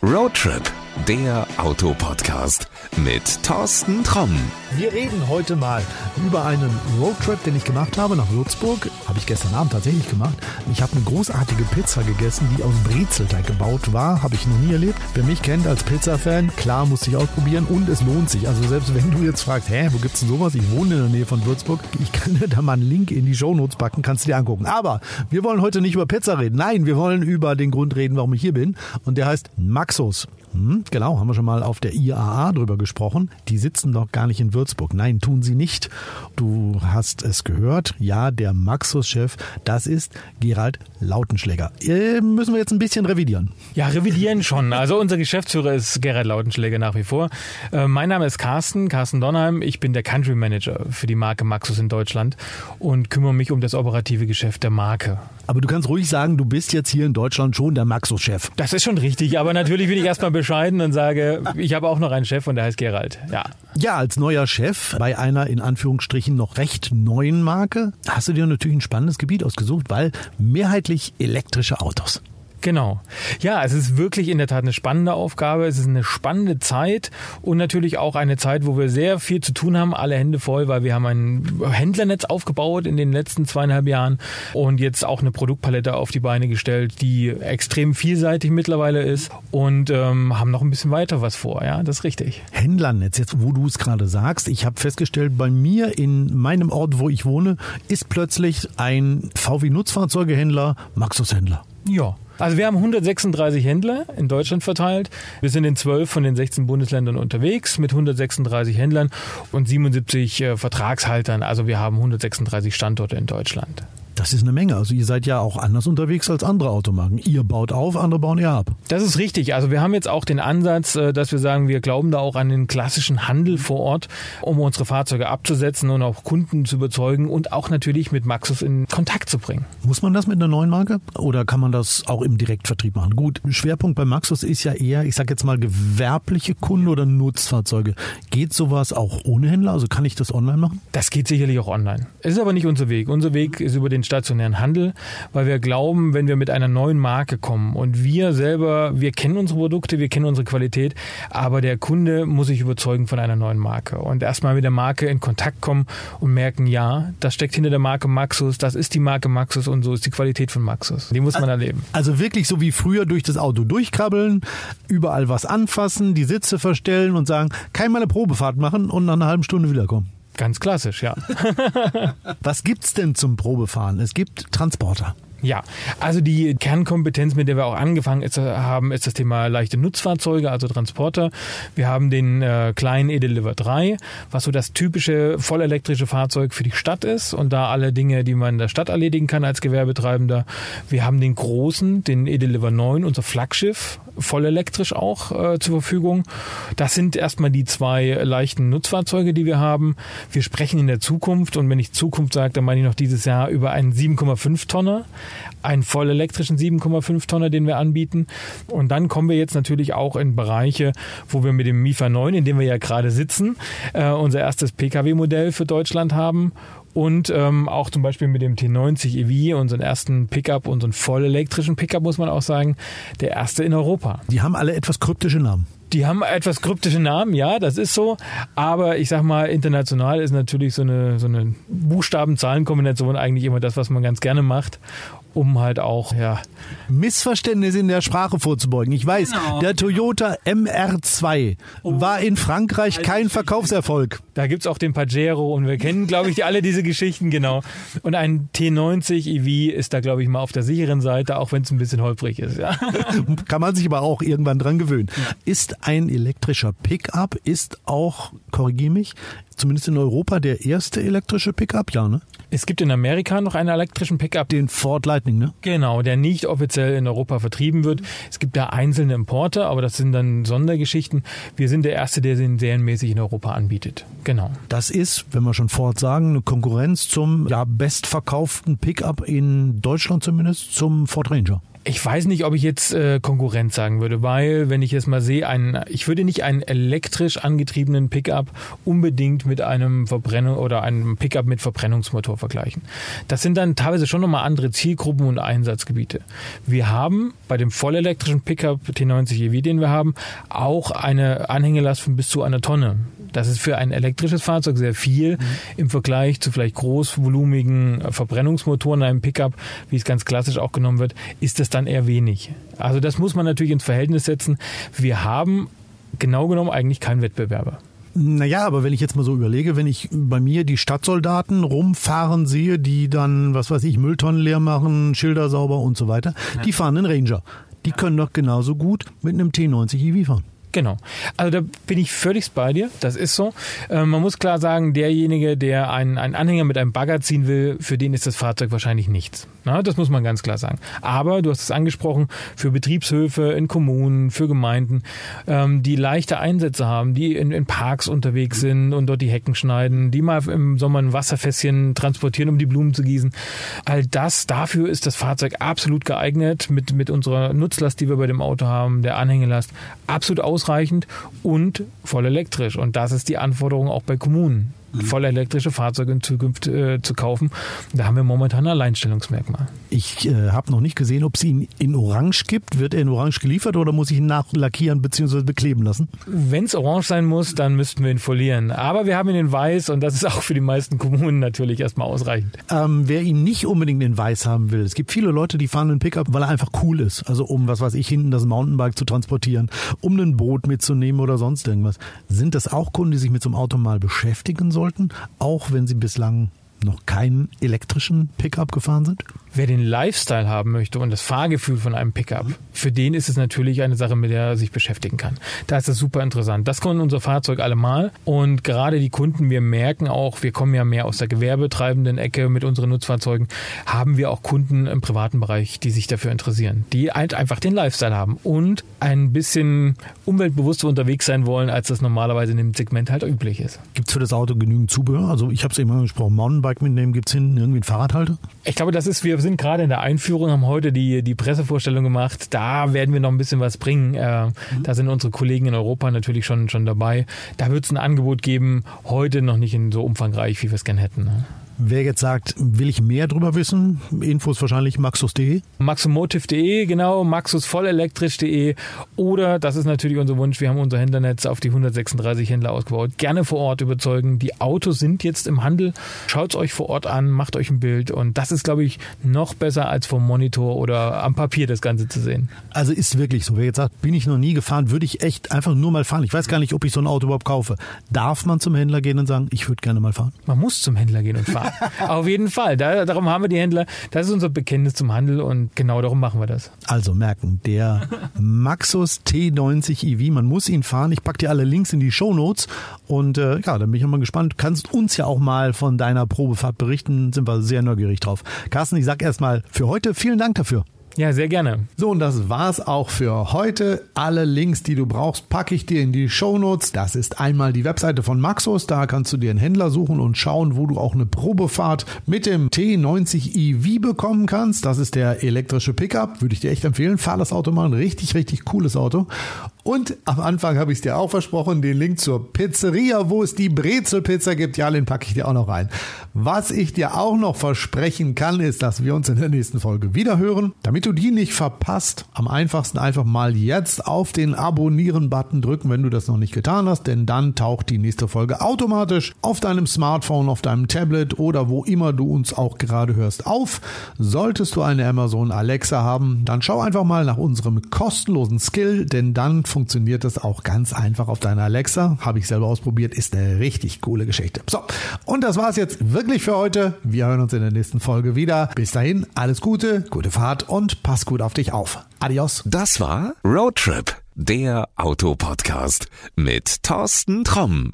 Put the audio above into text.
Roadtrip, der Autopodcast mit Thorsten Tromm. Wir reden heute mal über einen Roadtrip, den ich gemacht habe nach Würzburg. Habe ich gestern Abend tatsächlich gemacht. Ich habe eine großartige Pizza gegessen, die aus Brezelteig gebaut war. Habe ich noch nie erlebt. Wer mich kennt als Pizza-Fan, klar, muss ich ausprobieren und es lohnt sich. Also selbst wenn du jetzt fragst, hä, wo gibt's denn sowas? Ich wohne in der Nähe von Würzburg. Ich kann dir da mal einen Link in die Shownotes packen, kannst du dir angucken. Aber wir wollen heute nicht über Pizza reden. Nein, wir wollen über den Grund reden, warum ich hier bin. Und der heißt Maxus. Hm, genau, haben wir schon mal auf der IAA drüber gesprochen. Die sitzen doch gar nicht in Würzburg. Nein, tun sie nicht. Du hast es gehört. Ja, der Maxus-Chef, das ist Gerald Lautenschläger. Äh, müssen wir jetzt ein bisschen revidieren. Ja, revidieren schon. Also unser Geschäftsführer ist Gerald Lautenschläger nach wie vor. Äh, mein Name ist Carsten, Carsten Donheim. Ich bin der Country Manager für die Marke Maxus in Deutschland und kümmere mich um das operative Geschäft der Marke. Aber du kannst ruhig sagen, du bist jetzt hier in Deutschland schon der Maxus-Chef. Das ist schon richtig, aber natürlich will ich erstmal bescheiden und sage, ich habe auch noch einen Chef und der heißt Gerald. Ja. Ja, als neuer Chef bei einer in Anführungsstrichen noch recht neuen Marke hast du dir natürlich ein spannendes Gebiet ausgesucht, weil mehrheitlich elektrische Autos. Genau. Ja, es ist wirklich in der Tat eine spannende Aufgabe. Es ist eine spannende Zeit und natürlich auch eine Zeit, wo wir sehr viel zu tun haben, alle Hände voll, weil wir haben ein Händlernetz aufgebaut in den letzten zweieinhalb Jahren und jetzt auch eine Produktpalette auf die Beine gestellt, die extrem vielseitig mittlerweile ist und ähm, haben noch ein bisschen weiter was vor. Ja, das ist richtig. Händlernetz, jetzt wo du es gerade sagst, ich habe festgestellt, bei mir in meinem Ort, wo ich wohne, ist plötzlich ein VW-Nutzfahrzeugehändler Maxus-Händler. Ja. Also wir haben 136 Händler in Deutschland verteilt. Wir sind in 12 von den 16 Bundesländern unterwegs mit 136 Händlern und 77 äh, Vertragshaltern. Also wir haben 136 Standorte in Deutschland. Das ist eine Menge. Also ihr seid ja auch anders unterwegs als andere Automarken. Ihr baut auf, andere bauen eher ab. Das ist richtig. Also wir haben jetzt auch den Ansatz, äh, dass wir sagen, wir glauben da auch an den klassischen Handel vor Ort, um unsere Fahrzeuge abzusetzen und auch Kunden zu überzeugen und auch natürlich mit Maxus in Kontakt zu bringen. Muss man das mit einer neuen Marke oder kann man das auch im Direktvertrieb machen? Gut, Schwerpunkt bei Maxus ist ja eher, ich sage jetzt mal, gewerbliche Kunden oder Nutzfahrzeuge. Geht sowas auch ohne Händler? Also kann ich das online machen? Das geht sicherlich auch online. Es ist aber nicht unser Weg. Unser Weg ist über den stationären Handel, weil wir glauben, wenn wir mit einer neuen Marke kommen und wir selber, wir kennen unsere Produkte, wir kennen unsere Qualität, aber der Kunde muss sich überzeugen von einer neuen Marke und erstmal mit der Marke in Kontakt kommen und merken, ja, das steckt hinter der Marke Maxus, das ist die Marke Maxus und so ist die Qualität von Maxus. Die muss man erleben. Also wirklich so wie früher durch das Auto durchkrabbeln, überall was anfassen, die Sitze verstellen und sagen, kein mal eine Probefahrt machen und nach einer halben Stunde wiederkommen. Ganz klassisch, ja. Was gibt's denn zum Probefahren? Es gibt Transporter. Ja, also die Kernkompetenz, mit der wir auch angefangen ist, haben, ist das Thema leichte Nutzfahrzeuge, also Transporter. Wir haben den äh, kleinen E-Deliver 3, was so das typische vollelektrische Fahrzeug für die Stadt ist und da alle Dinge, die man in der Stadt erledigen kann als Gewerbetreibender. Wir haben den großen, den E-Deliver 9, unser Flaggschiff, voll elektrisch auch äh, zur Verfügung. Das sind erstmal die zwei leichten Nutzfahrzeuge, die wir haben. Wir sprechen in der Zukunft und wenn ich Zukunft sage, dann meine ich noch dieses Jahr über einen 7,5 Tonner einen voll elektrischen 7,5 Tonner, den wir anbieten. Und dann kommen wir jetzt natürlich auch in Bereiche, wo wir mit dem MIFA 9, in dem wir ja gerade sitzen, äh, unser erstes Pkw-Modell für Deutschland haben und ähm, auch zum Beispiel mit dem T90 EV, unseren ersten Pickup, unseren voll elektrischen Pickup, muss man auch sagen, der erste in Europa. Die haben alle etwas kryptische Namen. Die haben etwas kryptische Namen, ja, das ist so. Aber ich sag mal, international ist natürlich so eine, so eine Buchstaben-Zahlen-Kombination eigentlich immer das, was man ganz gerne macht um halt auch, ja. Missverständnisse in der Sprache vorzubeugen. Ich weiß, genau. der Toyota MR2 oh. war in Frankreich kein Verkaufserfolg. Da gibt's auch den Pajero und wir kennen, glaube ich, alle diese Geschichten, genau. Und ein T90 EV ist da, glaube ich, mal auf der sicheren Seite, auch wenn es ein bisschen holprig ist. Ja. Kann man sich aber auch irgendwann dran gewöhnen. Ist ein elektrischer Pickup, ist auch, korrigiere mich, zumindest in Europa der erste elektrische Pickup, ja, ne? Es gibt in Amerika noch einen elektrischen Pickup. Den Ford Lightning, ne? Genau, der nicht offiziell in Europa vertrieben wird. Es gibt da einzelne Importe, aber das sind dann Sondergeschichten. Wir sind der Erste, der den serienmäßig in Europa anbietet. Genau. Das ist, wenn wir schon Ford sagen, eine Konkurrenz zum ja, bestverkauften Pickup in Deutschland zumindest, zum Ford Ranger. Ich weiß nicht, ob ich jetzt äh, Konkurrenz sagen würde, weil wenn ich jetzt mal sehe, einen, ich würde nicht einen elektrisch angetriebenen Pickup unbedingt mit einem Verbrennung oder einem Pickup mit Verbrennungsmotor vergleichen. Das sind dann teilweise schon nochmal andere Zielgruppen und Einsatzgebiete. Wir haben bei dem vollelektrischen Pickup T90 EV, den wir haben, auch eine Anhängelast von bis zu einer Tonne. Das ist für ein elektrisches Fahrzeug sehr viel mhm. im Vergleich zu vielleicht großvolumigen Verbrennungsmotoren in einem Pickup, wie es ganz klassisch auch genommen wird, ist das dann eher wenig. Also das muss man natürlich ins Verhältnis setzen. Wir haben genau genommen eigentlich keinen Wettbewerber. Naja, aber wenn ich jetzt mal so überlege, wenn ich bei mir die Stadtsoldaten rumfahren sehe, die dann, was weiß ich, Mülltonnen leer machen, Schilder sauber und so weiter, ja. die fahren einen Ranger. Die können doch genauso gut mit einem T90 EV fahren. Genau. Also da bin ich völlig bei dir. Das ist so. Äh, man muss klar sagen, derjenige, der einen, einen Anhänger mit einem Bagger ziehen will, für den ist das Fahrzeug wahrscheinlich nichts. Na, das muss man ganz klar sagen. Aber du hast es angesprochen, für Betriebshöfe in Kommunen, für Gemeinden, ähm, die leichte Einsätze haben, die in, in, Parks unterwegs sind und dort die Hecken schneiden, die mal im Sommer ein Wasserfässchen transportieren, um die Blumen zu gießen. All das, dafür ist das Fahrzeug absolut geeignet mit, mit unserer Nutzlast, die wir bei dem Auto haben, der Anhängelast, absolut ausreichend und voll elektrisch. Und das ist die Anforderung auch bei Kommunen voll elektrische Fahrzeuge in Zukunft äh, zu kaufen. Da haben wir momentan ein Alleinstellungsmerkmal. Ich äh, habe noch nicht gesehen, ob es ihn in Orange gibt. Wird er in Orange geliefert oder muss ich ihn nachlackieren bzw. bekleben lassen? Wenn es orange sein muss, dann müssten wir ihn folieren. Aber wir haben ihn in weiß und das ist auch für die meisten Kommunen natürlich erstmal ausreichend. Ähm, wer ihn nicht unbedingt in weiß haben will, es gibt viele Leute, die fahren einen Pickup, weil er einfach cool ist. Also um, was weiß ich, hinten das Mountainbike zu transportieren, um ein Boot mitzunehmen oder sonst irgendwas. Sind das auch Kunden, die sich mit so einem Auto mal beschäftigen sollen? Sollten, auch wenn sie bislang noch keinen elektrischen Pickup gefahren sind? Wer den Lifestyle haben möchte und das Fahrgefühl von einem Pickup, für den ist es natürlich eine Sache, mit der er sich beschäftigen kann. Da ist es super interessant. Das kann unser Fahrzeug allemal und gerade die Kunden, wir merken auch, wir kommen ja mehr aus der gewerbetreibenden Ecke mit unseren Nutzfahrzeugen, haben wir auch Kunden im privaten Bereich, die sich dafür interessieren, die halt einfach den Lifestyle haben und ein bisschen umweltbewusster unterwegs sein wollen, als das normalerweise in dem Segment halt üblich ist. Gibt es für das Auto genügend Zubehör? Also ich habe es eben angesprochen, Mountainbike mitnehmen, gibt es hinten irgendwie einen Fahrradhalter? Ich glaube, das ist, wir sind gerade in der Einführung, haben heute die, die Pressevorstellung gemacht. Da werden wir noch ein bisschen was bringen. Äh, mhm. Da sind unsere Kollegen in Europa natürlich schon, schon dabei. Da wird es ein Angebot geben, heute noch nicht in so umfangreich, wie wir es gerne hätten. Ne? Wer jetzt sagt, will ich mehr drüber wissen, Infos wahrscheinlich maxus.de. Maxomotive.de, genau, maxusvollelektrisch.de oder, das ist natürlich unser Wunsch, wir haben unser Händlernetz auf die 136 Händler ausgebaut. Gerne vor Ort überzeugen. Die Autos sind jetzt im Handel. Schaut es euch vor Ort an, macht euch ein Bild und das ist, glaube ich, noch besser als vom Monitor oder am Papier das Ganze zu sehen. Also ist wirklich so. Wer jetzt sagt, bin ich noch nie gefahren, würde ich echt einfach nur mal fahren. Ich weiß gar nicht, ob ich so ein Auto überhaupt kaufe. Darf man zum Händler gehen und sagen, ich würde gerne mal fahren? Man muss zum Händler gehen und fahren. Auf jeden Fall. Da, darum haben wir die Händler. Das ist unser Bekenntnis zum Handel und genau darum machen wir das. Also merken, der Maxus T90 EV, man muss ihn fahren. Ich packe dir alle Links in die Show Notes und äh, ja, dann bin ich mal gespannt. Du kannst uns ja auch mal von deiner Probefahrt berichten. Sind wir sehr neugierig drauf. Carsten, ich sag erstmal für heute vielen Dank dafür. Ja, sehr gerne. So, und das war's auch für heute. Alle Links, die du brauchst, packe ich dir in die Show Notes. Das ist einmal die Webseite von Maxus. Da kannst du dir einen Händler suchen und schauen, wo du auch eine Probefahrt mit dem T90 EV bekommen kannst. Das ist der elektrische Pickup. Würde ich dir echt empfehlen. Fahr das Auto mal. Ein richtig, richtig cooles Auto. Und am Anfang habe ich es dir auch versprochen, den Link zur Pizzeria, wo es die Brezelpizza gibt. Ja, den packe ich dir auch noch rein. Was ich dir auch noch versprechen kann, ist, dass wir uns in der nächsten Folge wieder hören. Damit du die nicht verpasst, am einfachsten einfach mal jetzt auf den Abonnieren-Button drücken, wenn du das noch nicht getan hast, denn dann taucht die nächste Folge automatisch auf deinem Smartphone, auf deinem Tablet oder wo immer du uns auch gerade hörst auf. Solltest du eine Amazon Alexa haben, dann schau einfach mal nach unserem kostenlosen Skill, denn dann funktioniert das auch ganz einfach auf deiner Alexa. Habe ich selber ausprobiert, ist eine richtig coole Geschichte. So, und das war's jetzt wirklich für heute. Wir hören uns in der nächsten Folge wieder. Bis dahin, alles Gute, gute Fahrt und pass gut auf dich auf. Adios. Das war Roadtrip, der Autopodcast mit Thorsten Tromm.